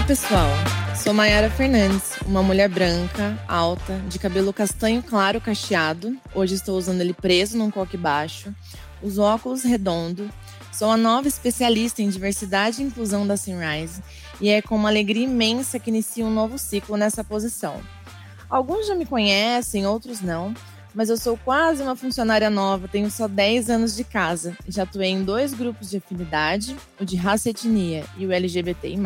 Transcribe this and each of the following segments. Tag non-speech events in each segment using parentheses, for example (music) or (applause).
Olá, pessoal. Sou Mayara Fernandes, uma mulher branca, alta, de cabelo castanho claro cacheado. Hoje estou usando ele preso num coque baixo. Uso óculos redondo. Sou a nova especialista em diversidade e inclusão da Sunrise e é com uma alegria imensa que inicio um novo ciclo nessa posição. Alguns já me conhecem, outros não, mas eu sou quase uma funcionária nova, tenho só 10 anos de casa. Já atuei em dois grupos de afinidade, o de raça e etnia e o LGBTI+,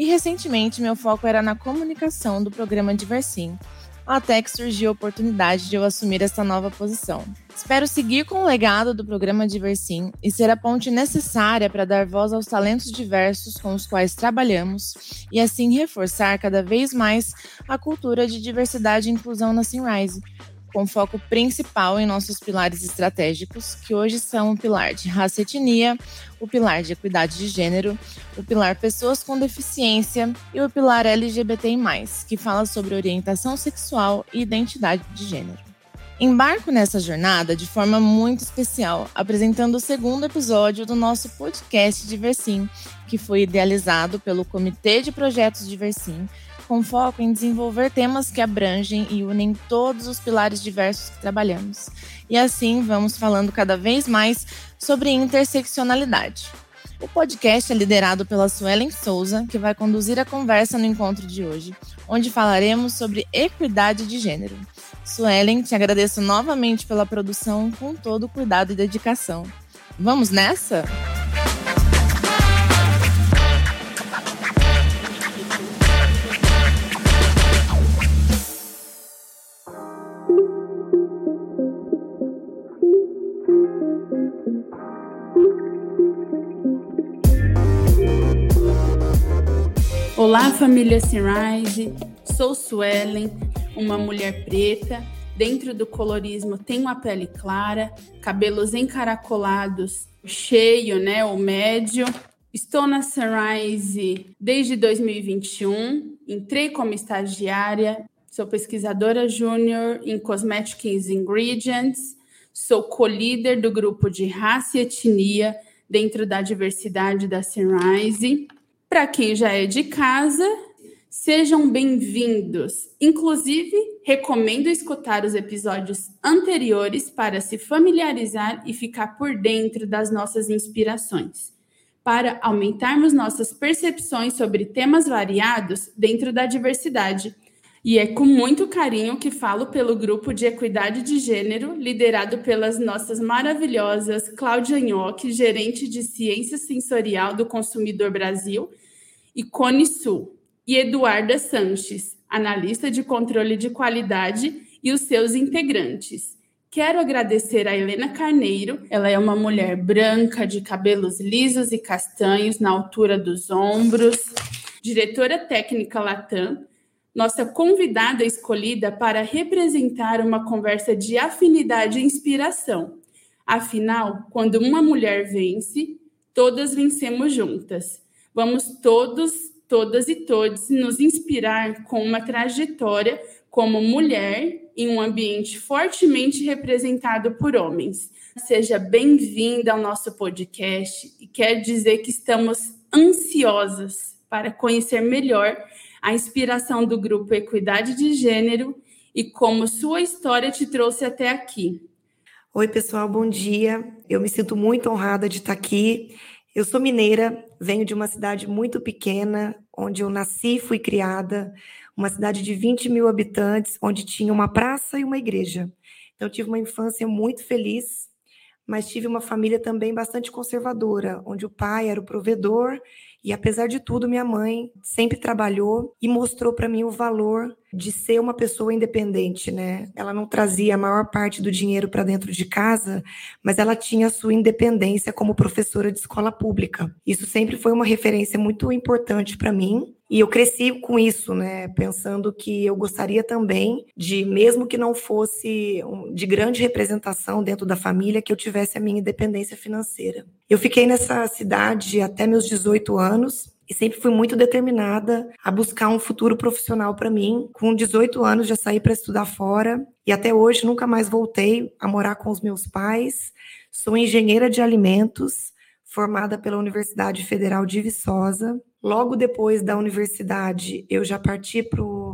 e recentemente meu foco era na comunicação do programa Diversim, até que surgiu a oportunidade de eu assumir essa nova posição. Espero seguir com o legado do programa Diversim e ser a ponte necessária para dar voz aos talentos diversos com os quais trabalhamos e assim reforçar cada vez mais a cultura de diversidade e inclusão na Sunrise, com foco principal em nossos pilares estratégicos, que hoje são o pilar de raça e etnia, o pilar de equidade de gênero, o pilar pessoas com deficiência e o pilar LGBTI+, que fala sobre orientação sexual e identidade de gênero. Embarco nessa jornada de forma muito especial, apresentando o segundo episódio do nosso podcast Diversim, que foi idealizado pelo Comitê de Projetos Diversim, com foco em desenvolver temas que abrangem e unem todos os pilares diversos que trabalhamos. E assim vamos falando cada vez mais sobre interseccionalidade. O podcast é liderado pela Suelen Souza, que vai conduzir a conversa no encontro de hoje, onde falaremos sobre equidade de gênero. Suelen, te agradeço novamente pela produção com todo o cuidado e dedicação. Vamos nessa? Olá, família Sunrise. Sou Suelen, uma mulher preta. Dentro do colorismo tenho a pele clara, cabelos encaracolados, cheio, né, ou médio. Estou na Sunrise desde 2021. Entrei como estagiária. Sou pesquisadora júnior em Cosmetics Ingredients. Sou co-líder do grupo de raça e etnia dentro da diversidade da Sunrise. Para quem já é de casa, sejam bem-vindos. Inclusive, recomendo escutar os episódios anteriores para se familiarizar e ficar por dentro das nossas inspirações, para aumentarmos nossas percepções sobre temas variados dentro da diversidade. E é com muito carinho que falo pelo grupo de equidade de gênero, liderado pelas nossas maravilhosas Cláudia Nhoque, gerente de ciência sensorial do Consumidor Brasil, e Cone Sul, e Eduarda Sanches, analista de controle de qualidade, e os seus integrantes. Quero agradecer a Helena Carneiro. Ela é uma mulher branca, de cabelos lisos e castanhos na altura dos ombros, diretora técnica Latam, nossa convidada escolhida para representar uma conversa de afinidade e inspiração. Afinal, quando uma mulher vence, todas vencemos juntas. Vamos todos, todas e todos nos inspirar com uma trajetória como mulher em um ambiente fortemente representado por homens. Seja bem-vinda ao nosso podcast e quer dizer que estamos ansiosas para conhecer melhor a inspiração do grupo Equidade de Gênero e como sua história te trouxe até aqui. Oi, pessoal, bom dia. Eu me sinto muito honrada de estar aqui eu sou mineira, venho de uma cidade muito pequena, onde eu nasci e fui criada, uma cidade de 20 mil habitantes, onde tinha uma praça e uma igreja. Então, eu tive uma infância muito feliz, mas tive uma família também bastante conservadora, onde o pai era o provedor e apesar de tudo, minha mãe sempre trabalhou e mostrou para mim o valor de ser uma pessoa independente, né? Ela não trazia a maior parte do dinheiro para dentro de casa, mas ela tinha a sua independência como professora de escola pública. Isso sempre foi uma referência muito importante para mim. E eu cresci com isso, né? Pensando que eu gostaria também de, mesmo que não fosse de grande representação dentro da família, que eu tivesse a minha independência financeira. Eu fiquei nessa cidade até meus 18 anos e sempre fui muito determinada a buscar um futuro profissional para mim. Com 18 anos já saí para estudar fora e até hoje nunca mais voltei a morar com os meus pais. Sou engenheira de alimentos, formada pela Universidade Federal de Viçosa Logo depois da universidade, eu já parti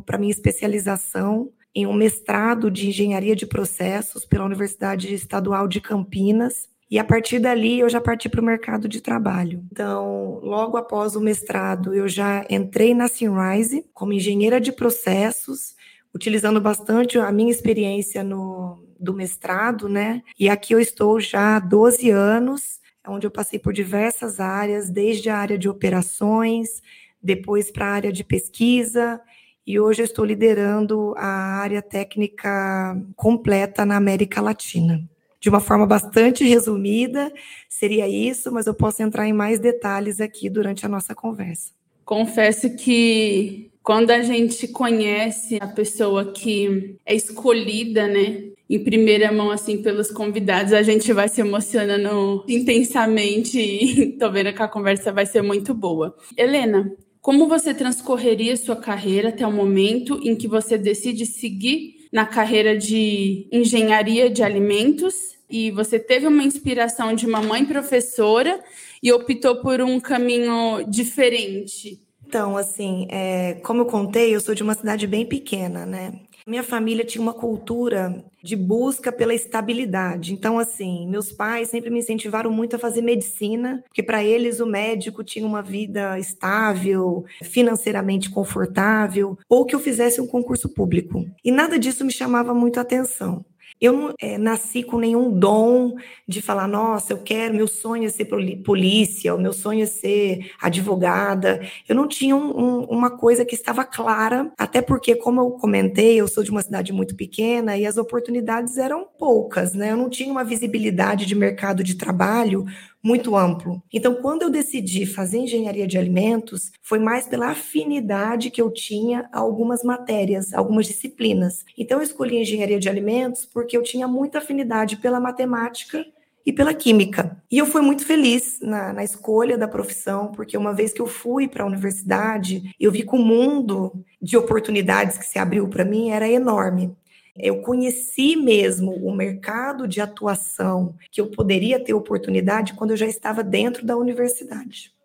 para minha especialização em um mestrado de engenharia de processos pela Universidade Estadual de Campinas. E a partir dali eu já parti para o mercado de trabalho. Então, logo após o mestrado, eu já entrei na Sinrise como engenheira de processos, utilizando bastante a minha experiência no, do mestrado, né? E aqui eu estou já há 12 anos onde eu passei por diversas áreas, desde a área de operações, depois para a área de pesquisa, e hoje eu estou liderando a área técnica completa na América Latina. De uma forma bastante resumida, seria isso, mas eu posso entrar em mais detalhes aqui durante a nossa conversa. Confesso que quando a gente conhece a pessoa que é escolhida, né, em primeira mão, assim, pelos convidados, a gente vai se emocionando intensamente e (laughs) tô vendo que a conversa vai ser muito boa. Helena, como você transcorreria sua carreira até o momento em que você decide seguir na carreira de engenharia de alimentos e você teve uma inspiração de uma mãe professora e optou por um caminho diferente? Então, assim, é, como eu contei, eu sou de uma cidade bem pequena, né? Minha família tinha uma cultura de busca pela estabilidade. Então, assim, meus pais sempre me incentivaram muito a fazer medicina, porque para eles o médico tinha uma vida estável, financeiramente confortável, ou que eu fizesse um concurso público. E nada disso me chamava muito a atenção. Eu não é, nasci com nenhum dom de falar, nossa, eu quero, meu sonho é ser polícia, o meu sonho é ser advogada. Eu não tinha um, um, uma coisa que estava clara, até porque, como eu comentei, eu sou de uma cidade muito pequena e as oportunidades eram poucas, né? Eu não tinha uma visibilidade de mercado de trabalho muito amplo. Então, quando eu decidi fazer engenharia de alimentos, foi mais pela afinidade que eu tinha a algumas matérias, algumas disciplinas. Então, eu escolhi engenharia de alimentos porque eu tinha muita afinidade pela matemática e pela química. E eu fui muito feliz na, na escolha da profissão, porque uma vez que eu fui para a universidade, eu vi que o mundo de oportunidades que se abriu para mim era enorme eu conheci mesmo o mercado de atuação que eu poderia ter oportunidade quando eu já estava dentro da universidade.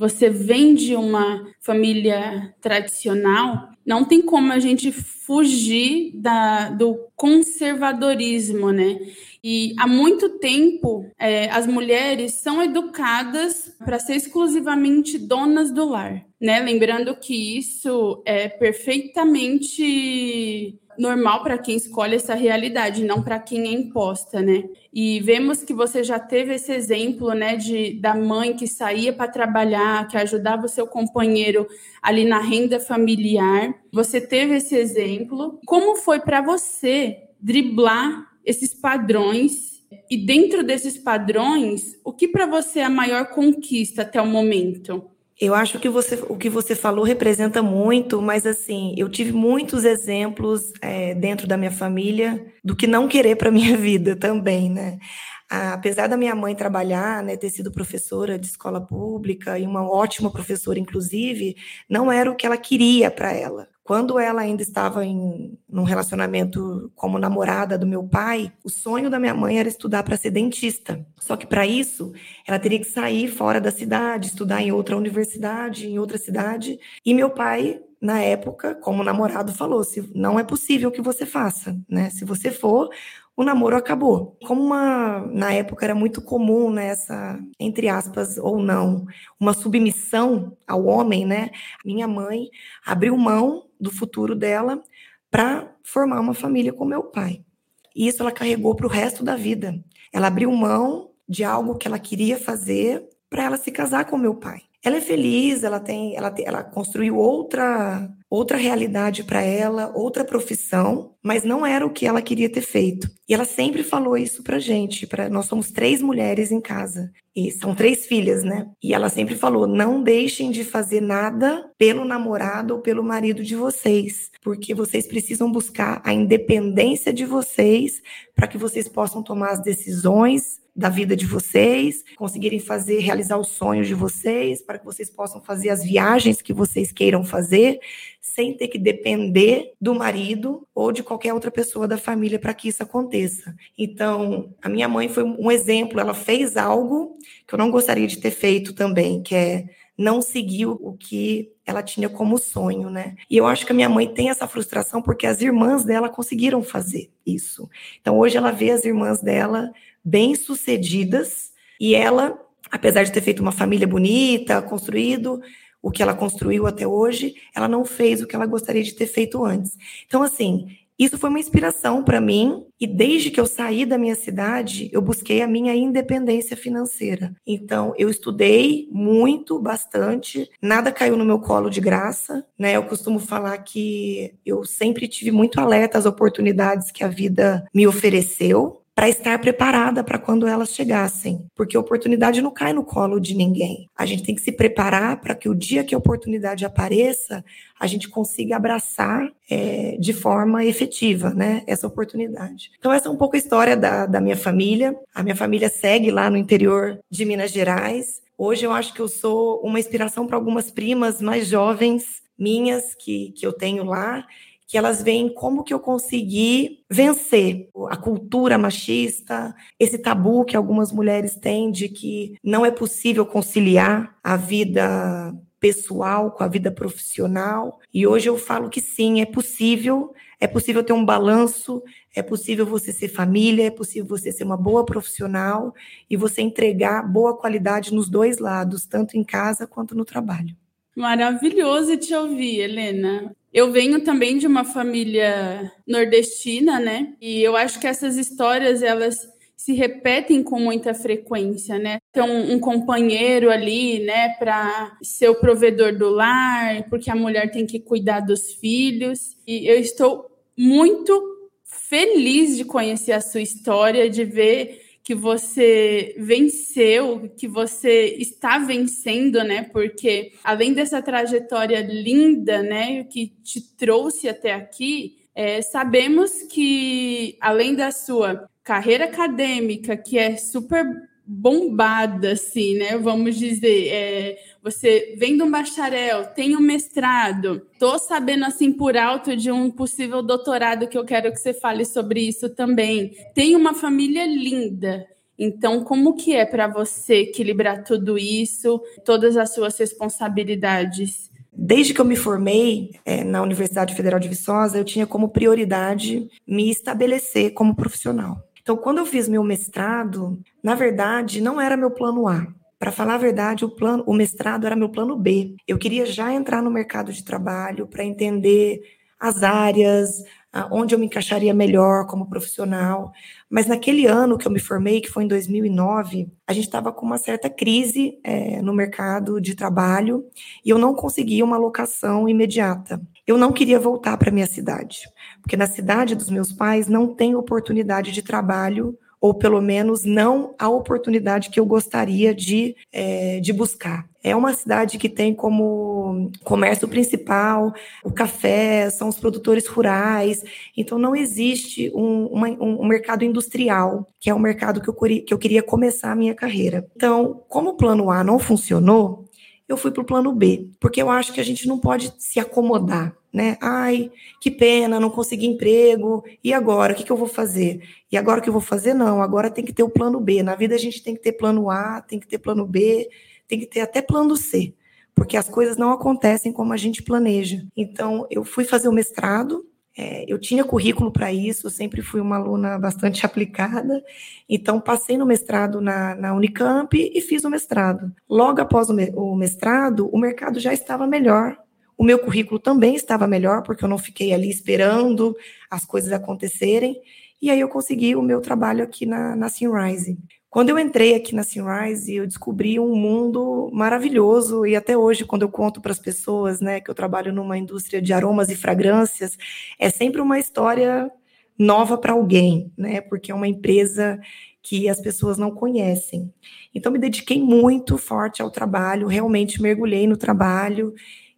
Você vem de uma família tradicional, não tem como a gente fugir da, do conservadorismo, né? E há muito tempo é, as mulheres são educadas para ser exclusivamente donas do lar, né? Lembrando que isso é perfeitamente normal para quem escolhe essa realidade, não para quem é imposta, né? E vemos que você já teve esse exemplo, né, de da mãe que saía para trabalhar, que ajudava o seu companheiro ali na renda familiar. Você teve esse exemplo. Como foi para você driblar esses padrões? E dentro desses padrões, o que para você é a maior conquista até o momento? Eu acho que você, o que você falou representa muito, mas assim, eu tive muitos exemplos é, dentro da minha família do que não querer para minha (laughs) vida também, né? Apesar da minha mãe trabalhar, né, ter sido professora de escola pública e uma ótima professora, inclusive, não era o que ela queria para ela. Quando ela ainda estava em um relacionamento como namorada do meu pai, o sonho da minha mãe era estudar para ser dentista. Só que para isso, ela teria que sair fora da cidade, estudar em outra universidade, em outra cidade. E meu pai na época, como namorado, falou: se não é possível que você faça, né? Se você for, o namoro acabou. Como uma, na época era muito comum nessa, né, entre aspas, ou não, uma submissão ao homem, né? Minha mãe abriu mão do futuro dela para formar uma família com meu pai. E isso ela carregou para o resto da vida. Ela abriu mão de algo que ela queria fazer para ela se casar com meu pai. Ela é feliz, ela tem, ela, ela construiu outra outra realidade para ela, outra profissão, mas não era o que ela queria ter feito. E ela sempre falou isso pra gente, para nós somos três mulheres em casa e são três filhas, né? E ela sempre falou: "Não deixem de fazer nada pelo namorado ou pelo marido de vocês, porque vocês precisam buscar a independência de vocês para que vocês possam tomar as decisões da vida de vocês, conseguirem fazer, realizar os sonhos de vocês, para que vocês possam fazer as viagens que vocês queiram fazer, sem ter que depender do marido ou de qualquer outra pessoa da família para que isso aconteça. Então, a minha mãe foi um exemplo, ela fez algo que eu não gostaria de ter feito também, que é não seguiu o que ela tinha como sonho, né? E eu acho que a minha mãe tem essa frustração porque as irmãs dela conseguiram fazer isso. Então hoje ela vê as irmãs dela bem-sucedidas e ela, apesar de ter feito uma família bonita, construído o que ela construiu até hoje, ela não fez o que ela gostaria de ter feito antes. Então assim, isso foi uma inspiração para mim, e desde que eu saí da minha cidade, eu busquei a minha independência financeira. Então, eu estudei muito, bastante, nada caiu no meu colo de graça, né? Eu costumo falar que eu sempre tive muito alerta às oportunidades que a vida me ofereceu, para estar preparada para quando elas chegassem, porque a oportunidade não cai no colo de ninguém. A gente tem que se preparar para que o dia que a oportunidade apareça, a gente consiga abraçar é, de forma efetiva, né, essa oportunidade. Então essa é um pouco a história da, da minha família. A minha família segue lá no interior de Minas Gerais. Hoje eu acho que eu sou uma inspiração para algumas primas mais jovens minhas que, que eu tenho lá que elas veem como que eu consegui vencer a cultura machista, esse tabu que algumas mulheres têm de que não é possível conciliar a vida pessoal com a vida profissional. E hoje eu falo que sim, é possível, é possível ter um balanço, é possível você ser família, é possível você ser uma boa profissional e você entregar boa qualidade nos dois lados, tanto em casa quanto no trabalho. Maravilhoso te ouvir, Helena. Eu venho também de uma família nordestina, né? E eu acho que essas histórias elas se repetem com muita frequência, né? Ter um, um companheiro ali, né, para ser o provedor do lar, porque a mulher tem que cuidar dos filhos. E eu estou muito feliz de conhecer a sua história, de ver que você venceu, que você está vencendo, né? Porque além dessa trajetória linda, né, que te trouxe até aqui, é, sabemos que além da sua carreira acadêmica, que é super bombada, assim, né? Vamos dizer, é, você vem de um bacharel, tem um mestrado, tô sabendo assim por alto de um possível doutorado que eu quero que você fale sobre isso também. Tem uma família linda. Então, como que é para você equilibrar tudo isso, todas as suas responsabilidades? Desde que eu me formei é, na Universidade Federal de Viçosa, eu tinha como prioridade me estabelecer como profissional. Então, quando eu fiz meu mestrado, na verdade, não era meu plano A. Para falar a verdade, o plano, o mestrado era meu plano B. Eu queria já entrar no mercado de trabalho para entender as áreas, onde eu me encaixaria melhor como profissional. Mas naquele ano que eu me formei, que foi em 2009, a gente estava com uma certa crise é, no mercado de trabalho e eu não conseguia uma locação imediata. Eu não queria voltar para minha cidade, porque na cidade dos meus pais não tem oportunidade de trabalho ou pelo menos não a oportunidade que eu gostaria de, é, de buscar. É uma cidade que tem como comércio principal o café, são os produtores rurais, então não existe um, uma, um mercado industrial, que é o mercado que eu, que eu queria começar a minha carreira. Então, como o plano A não funcionou, eu fui para o plano B, porque eu acho que a gente não pode se acomodar, né? Ai, que pena, não consegui emprego, e agora? O que, que eu vou fazer? E agora o que eu vou fazer? Não, agora tem que ter o plano B. Na vida a gente tem que ter plano A, tem que ter plano B, tem que ter até plano C, porque as coisas não acontecem como a gente planeja. Então, eu fui fazer o mestrado, é, eu tinha currículo para isso, eu sempre fui uma aluna bastante (laughs) aplicada, então passei no mestrado na, na Unicamp e fiz o mestrado. Logo após o, me, o mestrado, o mercado já estava melhor, o meu currículo também estava melhor, porque eu não fiquei ali esperando as coisas acontecerem, e aí eu consegui o meu trabalho aqui na, na Sunrise. Quando eu entrei aqui na Sunrise, eu descobri um mundo maravilhoso e até hoje, quando eu conto para as pessoas, né, que eu trabalho numa indústria de aromas e fragrâncias, é sempre uma história nova para alguém, né, porque é uma empresa que as pessoas não conhecem. Então, me dediquei muito forte ao trabalho, realmente mergulhei no trabalho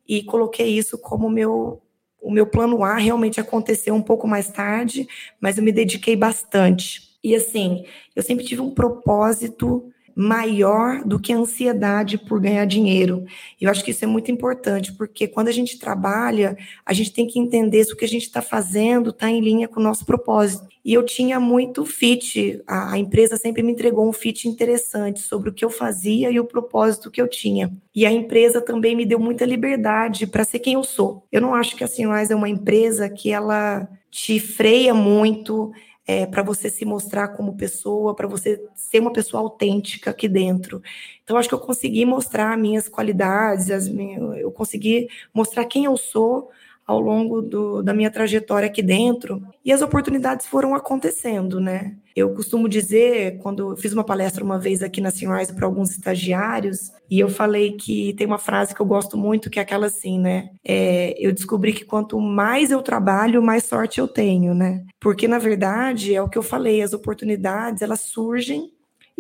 e coloquei isso como meu o meu plano A realmente aconteceu um pouco mais tarde, mas eu me dediquei bastante. E assim, eu sempre tive um propósito maior do que a ansiedade por ganhar dinheiro. Eu acho que isso é muito importante, porque quando a gente trabalha, a gente tem que entender se o que a gente está fazendo está em linha com o nosso propósito. E eu tinha muito fit, a, a empresa sempre me entregou um fit interessante sobre o que eu fazia e o propósito que eu tinha. E a empresa também me deu muita liberdade para ser quem eu sou. Eu não acho que a Sinwise é uma empresa que ela te freia muito, é, para você se mostrar como pessoa, para você ser uma pessoa autêntica aqui dentro. Então, acho que eu consegui mostrar minhas qualidades, as minhas, eu consegui mostrar quem eu sou ao longo do, da minha trajetória aqui dentro. E as oportunidades foram acontecendo, né? Eu costumo dizer, quando fiz uma palestra uma vez aqui na Sunrise para alguns estagiários, e eu falei que tem uma frase que eu gosto muito, que é aquela assim, né? É, eu descobri que quanto mais eu trabalho, mais sorte eu tenho, né? Porque, na verdade, é o que eu falei, as oportunidades, elas surgem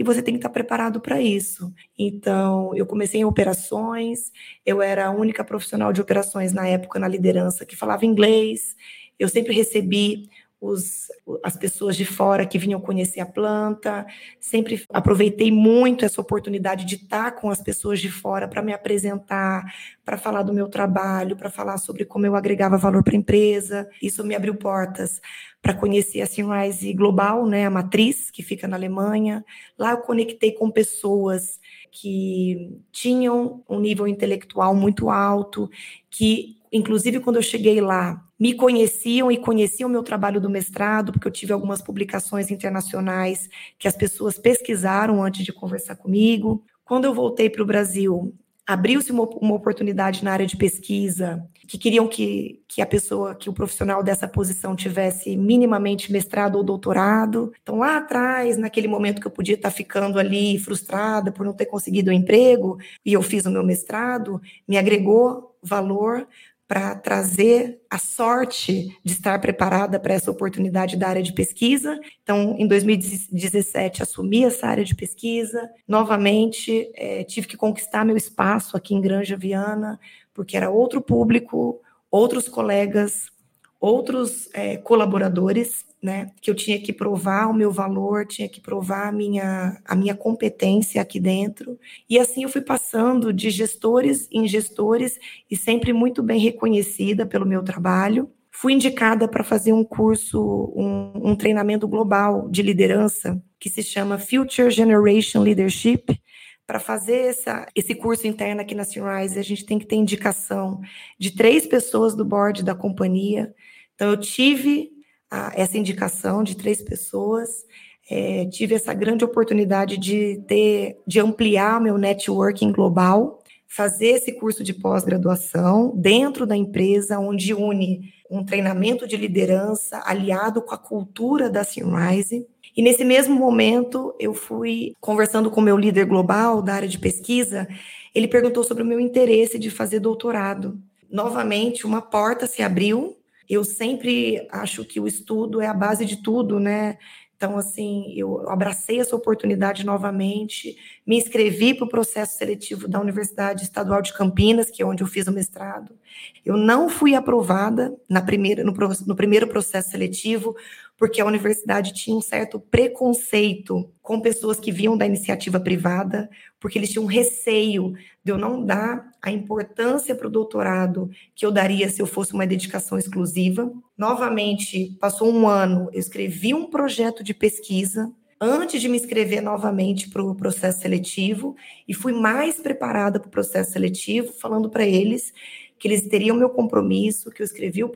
e você tem que estar preparado para isso. Então, eu comecei em operações, eu era a única profissional de operações na época na liderança que falava inglês, eu sempre recebi os, as pessoas de fora que vinham conhecer a planta. Sempre aproveitei muito essa oportunidade de estar com as pessoas de fora para me apresentar, para falar do meu trabalho, para falar sobre como eu agregava valor para a empresa. Isso me abriu portas para conhecer a Sunrise Global, né, a matriz que fica na Alemanha. Lá eu conectei com pessoas que tinham um nível intelectual muito alto, que inclusive quando eu cheguei lá, me conheciam e conheciam o meu trabalho do mestrado, porque eu tive algumas publicações internacionais que as pessoas pesquisaram antes de conversar comigo. Quando eu voltei para o Brasil, abriu-se uma, uma, oportunidade na área de pesquisa, que queriam que, que a pessoa, que o profissional dessa posição tivesse minimamente mestrado ou doutorado. Então, lá atrás, naquele momento que eu podia estar ficando ali frustrada por não ter conseguido o um emprego, e eu fiz o meu mestrado, me agregou valor para trazer a sorte de estar preparada para essa oportunidade da área de pesquisa. Então, em 2017, assumi essa área de pesquisa. Novamente, é, tive que conquistar meu espaço aqui em Granja Viana, porque era outro público, outros colegas, outros é, colaboradores né? Que eu tinha que provar o meu valor, tinha que provar a minha, a minha competência aqui dentro. E assim eu fui passando de gestores em gestores e sempre muito bem reconhecida pelo meu trabalho. Fui indicada para fazer um curso, um, um treinamento global de liderança que se chama Future Generation Leadership. Para fazer essa, esse curso interno aqui na Sunrise, a gente tem que ter indicação de três pessoas do board da companhia. Então, eu tive a, essa indicação de três pessoas. É, tive essa grande oportunidade de ter, de ampliar meu networking global, fazer esse curso de pós-graduação dentro da empresa, onde une um treinamento de liderança aliado com a cultura da Sunrise. E nesse mesmo momento, eu fui conversando com meu líder global da área de pesquisa. Ele perguntou sobre o meu interesse de fazer doutorado. Novamente, uma porta se abriu eu sempre acho que o estudo é a base de tudo, né? Então, assim, eu abracei essa oportunidade novamente, me inscrevi para o processo seletivo da Universidade Estadual de Campinas, que é onde eu fiz o mestrado. Eu não fui aprovada na primeira, no, no primeiro processo seletivo, porque a universidade tinha um certo preconceito com pessoas que vinham da iniciativa privada, porque eles tinham receio de eu não dar a importância para o doutorado que eu daria se eu fosse uma dedicação exclusiva. Novamente, passou um ano, eu escrevi um projeto de pesquisa antes de me inscrever novamente para o processo seletivo e fui mais preparada para o processo seletivo, falando para eles que eles teriam meu compromisso, que eu escrevi o,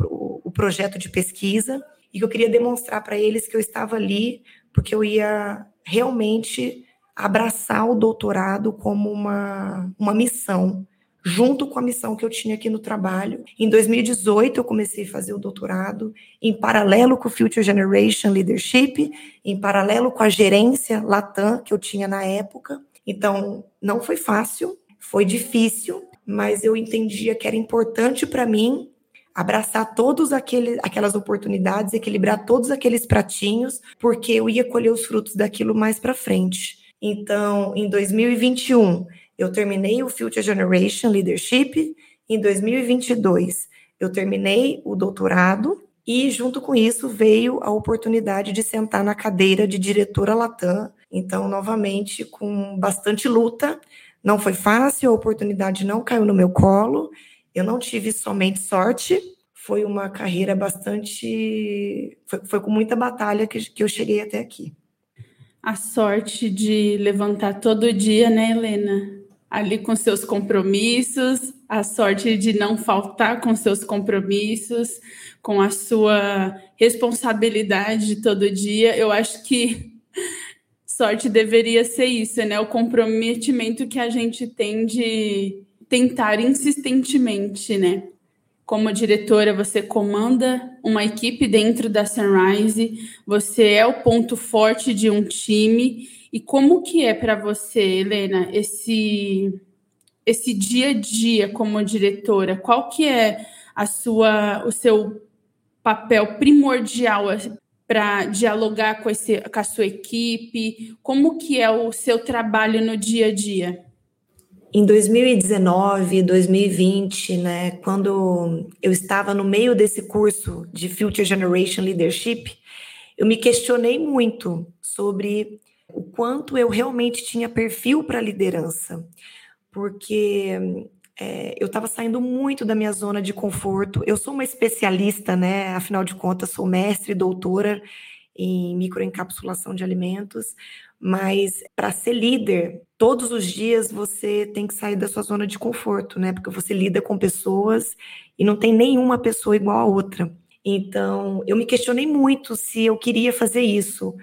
o projeto de pesquisa e que eu queria demonstrar para eles que eu estava ali porque eu ia realmente abraçar o doutorado como uma, uma missão, junto com a missão que eu tinha aqui no trabalho. Em 2018, eu comecei a fazer o doutorado, em paralelo com o Future Generation Leadership, em paralelo com a gerência Latam que eu tinha na época. Então, não foi fácil, foi difícil, mas eu entendia que era importante para mim abraçar todas aquelas oportunidades, equilibrar todos aqueles pratinhos, porque eu ia colher os frutos daquilo mais para frente. Então, em 2021, eu terminei o Future Generation Leadership, em 2022, eu terminei o doutorado e junto com isso veio a oportunidade de sentar na cadeira de diretora Latam Então, novamente, com bastante luta, não foi fácil, a oportunidade não caiu no meu colo, eu não tive somente sorte, foi uma carreira bastante. Foi, foi com muita batalha que, que eu cheguei até aqui. A sorte de levantar todo dia, né, Helena? Ali com seus compromissos, a sorte de não faltar com seus compromissos, com a sua responsabilidade todo dia. Eu acho que (laughs) sorte deveria ser isso, né? O comprometimento que a gente tem de tentar insistentemente, né? Como diretora, você comanda uma equipe dentro da Sunrise, você é o ponto forte de um time. E como que é para você, Helena, esse esse dia a dia como diretora? Qual que é a sua o seu papel primordial para dialogar com, esse, com a sua equipe? Como que é o seu trabalho no dia a dia? Em 2019, 2020, né, quando eu estava no meio desse curso de Future Generation Leadership, eu me questionei muito sobre o quanto eu realmente tinha perfil para liderança, porque é, eu estava saindo muito da minha zona de conforto. Eu sou uma especialista, né? Afinal de contas, sou mestre e doutora em microencapsulação de alimentos, mas para ser líder, todos os dias você tem que sair da sua zona de conforto, né? Porque você lida com pessoas e não tem nenhuma pessoa igual a outra. Então, eu me questionei muito se eu queria fazer isso,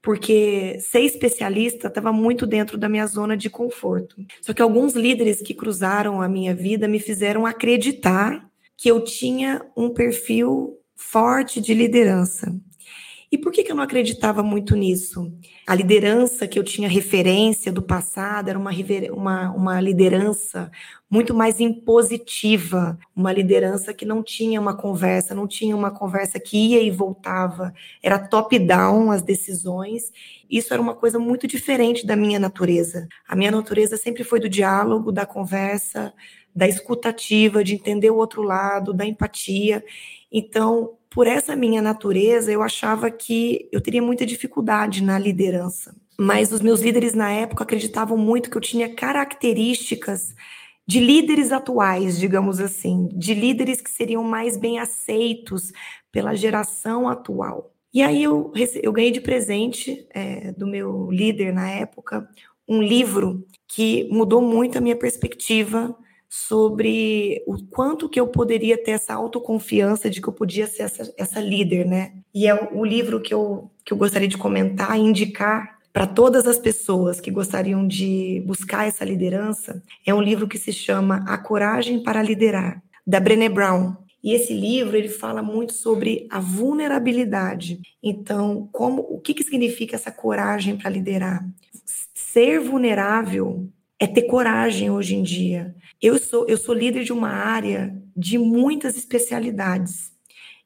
porque ser especialista estava muito dentro da minha zona de conforto. Só que alguns líderes que cruzaram a minha vida me fizeram acreditar que eu tinha um perfil forte de liderança. E por que, que eu não acreditava muito nisso? A liderança que eu tinha referência do passado era uma, uma, uma liderança muito mais impositiva, uma liderança que não tinha uma conversa, não tinha uma conversa que ia e voltava, era top-down as decisões. Isso era uma coisa muito diferente da minha natureza. A minha natureza sempre foi do diálogo, da conversa, da escutativa, de entender o outro lado, da empatia. Então, por essa minha natureza, eu achava que eu teria muita dificuldade na liderança. Mas os meus líderes na época acreditavam muito que eu tinha características de líderes atuais, digamos assim, de líderes que seriam mais bem aceitos pela geração atual. E aí eu, eu ganhei de presente é, do meu líder na época um livro que mudou muito a minha perspectiva sobre o quanto que eu poderia ter essa autoconfiança de que eu podia ser essa, essa líder, né? E é o livro que eu, que eu gostaria de comentar e indicar para todas as pessoas que gostariam de buscar essa liderança, é um livro que se chama A Coragem para Liderar, da Brené Brown. E esse livro ele fala muito sobre a vulnerabilidade. Então, como o que, que significa essa coragem para liderar? Ser vulnerável é ter coragem hoje em dia. Eu sou, eu sou líder de uma área de muitas especialidades.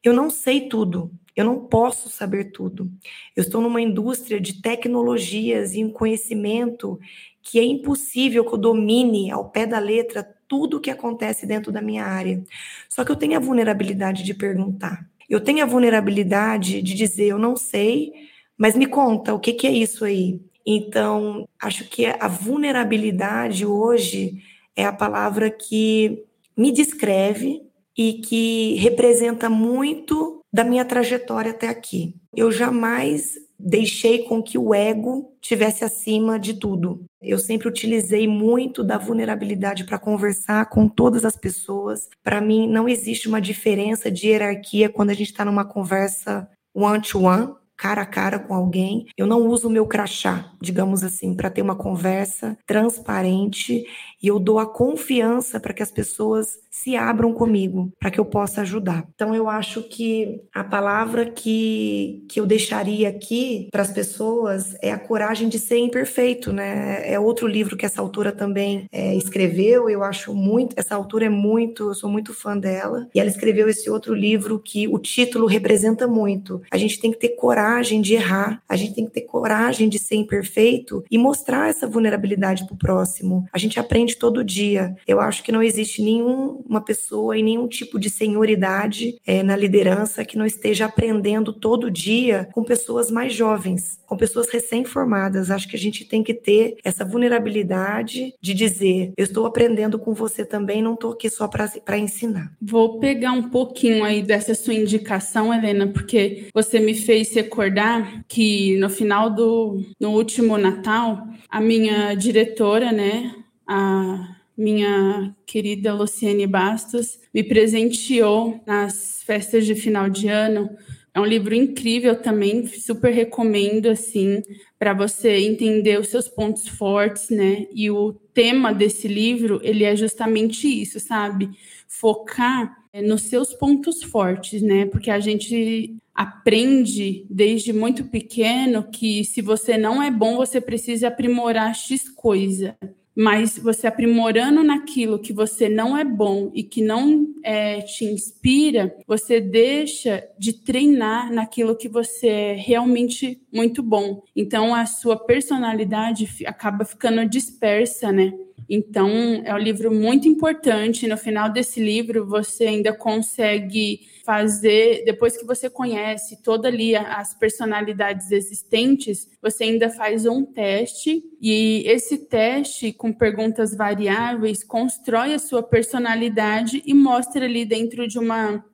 Eu não sei tudo, eu não posso saber tudo. Eu estou numa indústria de tecnologias e um conhecimento que é impossível que eu domine ao pé da letra tudo o que acontece dentro da minha área. Só que eu tenho a vulnerabilidade de perguntar. Eu tenho a vulnerabilidade de dizer, eu não sei, mas me conta, o que, que é isso aí? Então, acho que a vulnerabilidade hoje é a palavra que me descreve e que representa muito da minha trajetória até aqui. Eu jamais deixei com que o ego tivesse acima de tudo. Eu sempre utilizei muito da vulnerabilidade para conversar com todas as pessoas. Para mim, não existe uma diferença de hierarquia quando a gente está numa conversa one-to-one. -one cara a cara com alguém. Eu não uso o meu crachá, digamos assim, para ter uma conversa transparente e eu dou a confiança para que as pessoas se abram comigo, para que eu possa ajudar. Então eu acho que a palavra que, que eu deixaria aqui para as pessoas é a coragem de ser imperfeito, né? É outro livro que essa autora também é, escreveu. Eu acho muito, essa autora é muito, eu sou muito fã dela. E ela escreveu esse outro livro que o título representa muito. A gente tem que ter coragem de errar, a gente tem que ter coragem de ser imperfeito e mostrar essa vulnerabilidade para o próximo. A gente aprende todo dia. Eu acho que não existe nenhum, uma pessoa e nenhum tipo de senioridade é, na liderança que não esteja aprendendo todo dia com pessoas mais jovens, com pessoas recém-formadas. Acho que a gente tem que ter essa vulnerabilidade de dizer: eu estou aprendendo com você também, não estou aqui só para ensinar. Vou pegar um pouquinho aí dessa sua indicação, Helena, porque você me fez recordar que no final do no último Natal, a minha diretora, né, a minha querida Luciane Bastos, me presenteou nas festas de final de ano. É um livro incrível também, super recomendo assim, para você entender os seus pontos fortes, né? E o tema desse livro, ele é justamente isso, sabe? Focar é, nos seus pontos fortes, né? Porque a gente aprende desde muito pequeno que se você não é bom, você precisa aprimorar X coisa mas você aprimorando naquilo que você não é bom e que não é, te inspira, você deixa de treinar naquilo que você é realmente muito bom. Então a sua personalidade acaba ficando dispersa, né? Então é um livro muito importante. No final desse livro você ainda consegue fazer, depois que você conhece toda ali as personalidades existentes, você ainda faz um teste e esse teste com perguntas variáveis constrói a sua personalidade e mostra ali dentro de uma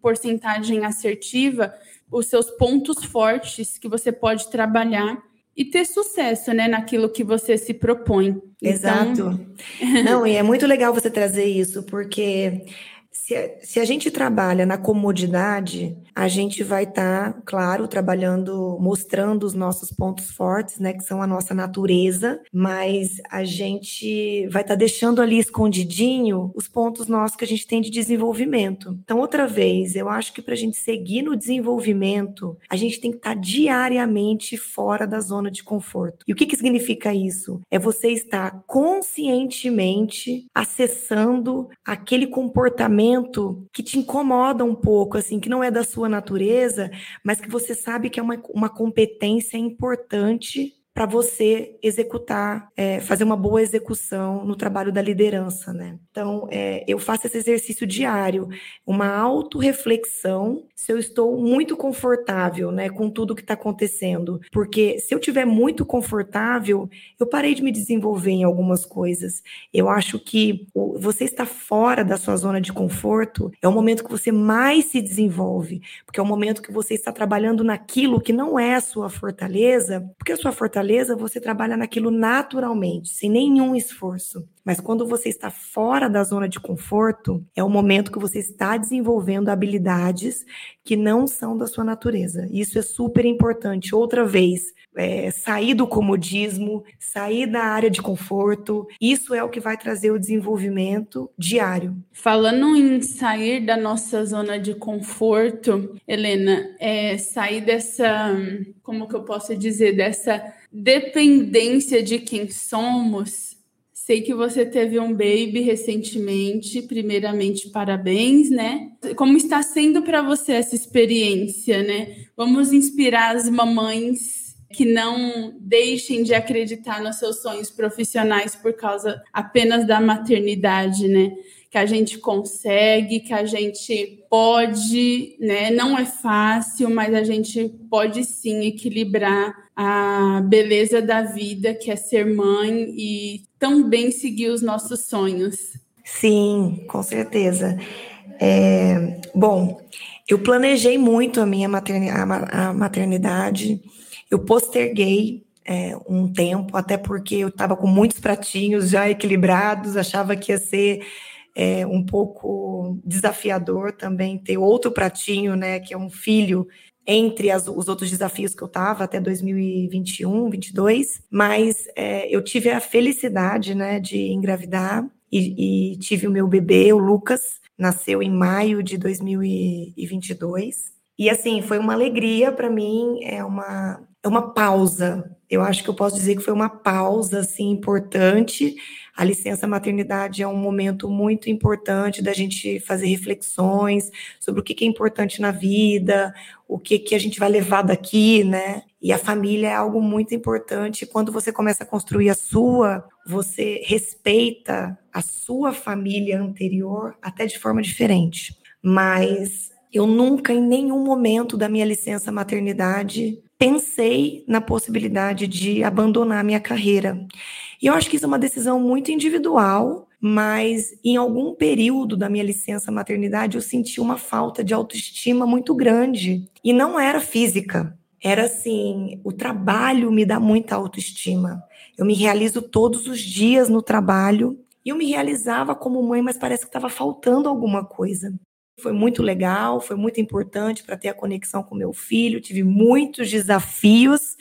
porcentagem assertiva os seus pontos fortes que você pode trabalhar e ter sucesso, né, naquilo que você se propõe. Exato. Então... Não, e é muito legal você trazer isso, porque se, se a gente trabalha na comodidade, a gente vai estar, tá, claro, trabalhando, mostrando os nossos pontos fortes, né, que são a nossa natureza, mas a gente vai estar tá deixando ali escondidinho os pontos nossos que a gente tem de desenvolvimento. Então, outra vez, eu acho que para a gente seguir no desenvolvimento, a gente tem que estar tá diariamente fora da zona de conforto. E o que, que significa isso? É você estar conscientemente acessando aquele comportamento comportamento que te incomoda um pouco, assim, que não é da sua natureza, mas que você sabe que é uma, uma competência importante para você executar, é, fazer uma boa execução no trabalho da liderança, né? Então, é, eu faço esse exercício diário, uma autorreflexão se eu estou muito confortável, né, com tudo que está acontecendo, porque se eu tiver muito confortável, eu parei de me desenvolver em algumas coisas. Eu acho que você está fora da sua zona de conforto é o momento que você mais se desenvolve, porque é o momento que você está trabalhando naquilo que não é a sua fortaleza, porque a sua fortaleza fortaleza, você trabalha naquilo naturalmente, sem nenhum esforço. Mas quando você está fora da zona de conforto, é o momento que você está desenvolvendo habilidades que não são da sua natureza. Isso é super importante. Outra vez, é, sair do comodismo, sair da área de conforto, isso é o que vai trazer o desenvolvimento diário. Falando em sair da nossa zona de conforto, Helena, é sair dessa, como que eu posso dizer, dessa dependência de quem somos Sei que você teve um baby recentemente. Primeiramente, parabéns, né? Como está sendo para você essa experiência, né? Vamos inspirar as mamães que não deixem de acreditar nos seus sonhos profissionais por causa apenas da maternidade, né? Que a gente consegue, que a gente pode, né? Não é fácil, mas a gente pode sim equilibrar a beleza da vida, que é ser mãe e também seguir os nossos sonhos. Sim, com certeza. É, bom, eu planejei muito a minha maternidade, eu posterguei é, um tempo, até porque eu estava com muitos pratinhos já equilibrados, achava que ia ser é, um pouco desafiador também ter outro pratinho, né, que é um filho entre as, os outros desafios que eu estava até 2021, 22, mas é, eu tive a felicidade, né, de engravidar e, e tive o meu bebê, o Lucas, nasceu em maio de 2022. E assim, foi uma alegria para mim, é uma, é uma pausa eu acho que eu posso dizer que foi uma pausa assim importante. A licença maternidade é um momento muito importante da gente fazer reflexões sobre o que é importante na vida, o que, que a gente vai levar daqui, né? E a família é algo muito importante. Quando você começa a construir a sua, você respeita a sua família anterior até de forma diferente. Mas eu nunca, em nenhum momento da minha licença maternidade, pensei na possibilidade de abandonar minha carreira. E eu acho que isso é uma decisão muito individual, mas em algum período da minha licença maternidade eu senti uma falta de autoestima muito grande. E não era física, era assim: o trabalho me dá muita autoestima. Eu me realizo todos os dias no trabalho. E eu me realizava como mãe, mas parece que estava faltando alguma coisa. Foi muito legal, foi muito importante para ter a conexão com meu filho. Tive muitos desafios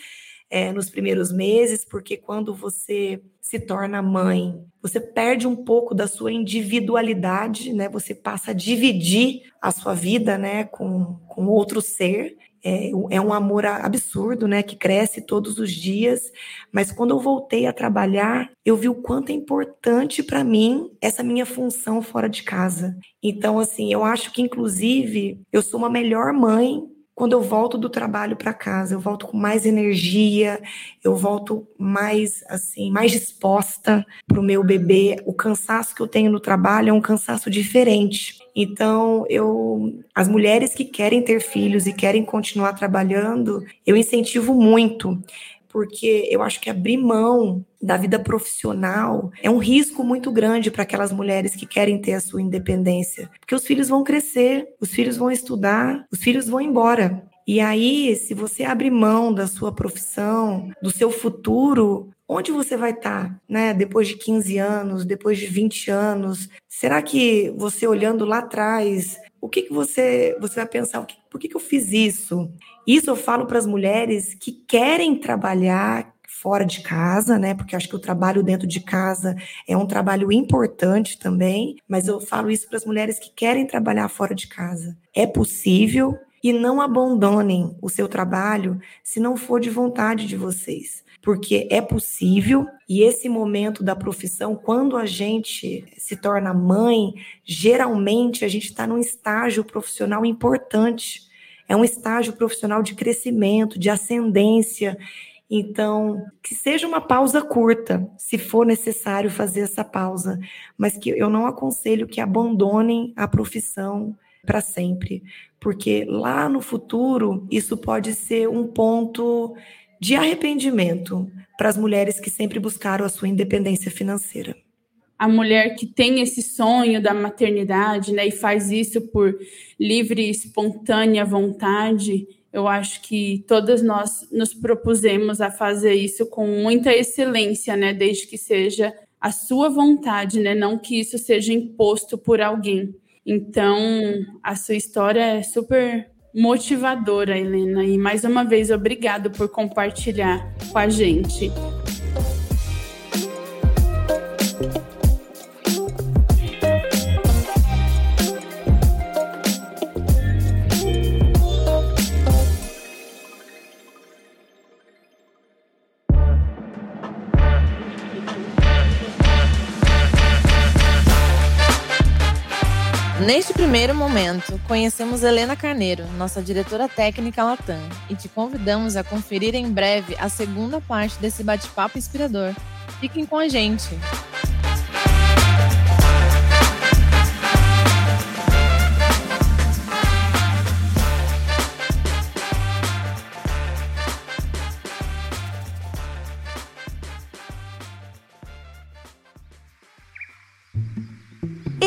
é, nos primeiros meses, porque quando você se torna mãe, você perde um pouco da sua individualidade, né? Você passa a dividir a sua vida, né, com, com outro ser é, é um amor absurdo, né, que cresce todos os dias. Mas quando eu voltei a trabalhar, eu vi o quanto é importante para mim essa minha função fora de casa. Então, assim, eu acho que, inclusive, eu sou uma melhor mãe quando eu volto do trabalho para casa, eu volto com mais energia, eu volto mais assim, mais disposta para o meu bebê. O cansaço que eu tenho no trabalho é um cansaço diferente. Então, eu as mulheres que querem ter filhos e querem continuar trabalhando, eu incentivo muito porque eu acho que abrir mão da vida profissional é um risco muito grande para aquelas mulheres que querem ter a sua independência, porque os filhos vão crescer, os filhos vão estudar, os filhos vão embora. E aí, se você abre mão da sua profissão, do seu futuro, onde você vai estar, tá, né? Depois de 15 anos, depois de 20 anos, será que você olhando lá atrás, o que, que você, você vai pensar? O que, por que, que eu fiz isso? Isso eu falo para as mulheres que querem trabalhar fora de casa, né? Porque acho que o trabalho dentro de casa é um trabalho importante também, mas eu falo isso para as mulheres que querem trabalhar fora de casa. É possível e não abandonem o seu trabalho se não for de vontade de vocês porque é possível e esse momento da profissão, quando a gente se torna mãe, geralmente a gente está num estágio profissional importante. É um estágio profissional de crescimento, de ascendência. Então, que seja uma pausa curta, se for necessário fazer essa pausa, mas que eu não aconselho que abandonem a profissão para sempre, porque lá no futuro isso pode ser um ponto de arrependimento para as mulheres que sempre buscaram a sua independência financeira. A mulher que tem esse sonho da maternidade, né, e faz isso por livre e espontânea vontade, eu acho que todas nós nos propusemos a fazer isso com muita excelência, né, desde que seja a sua vontade, né, não que isso seja imposto por alguém. Então, a sua história é super motivadora, Helena. E mais uma vez, obrigado por compartilhar com a gente. Neste primeiro momento, conhecemos Helena Carneiro, nossa diretora técnica Latam, e te convidamos a conferir em breve a segunda parte desse bate-papo inspirador. Fiquem com a gente!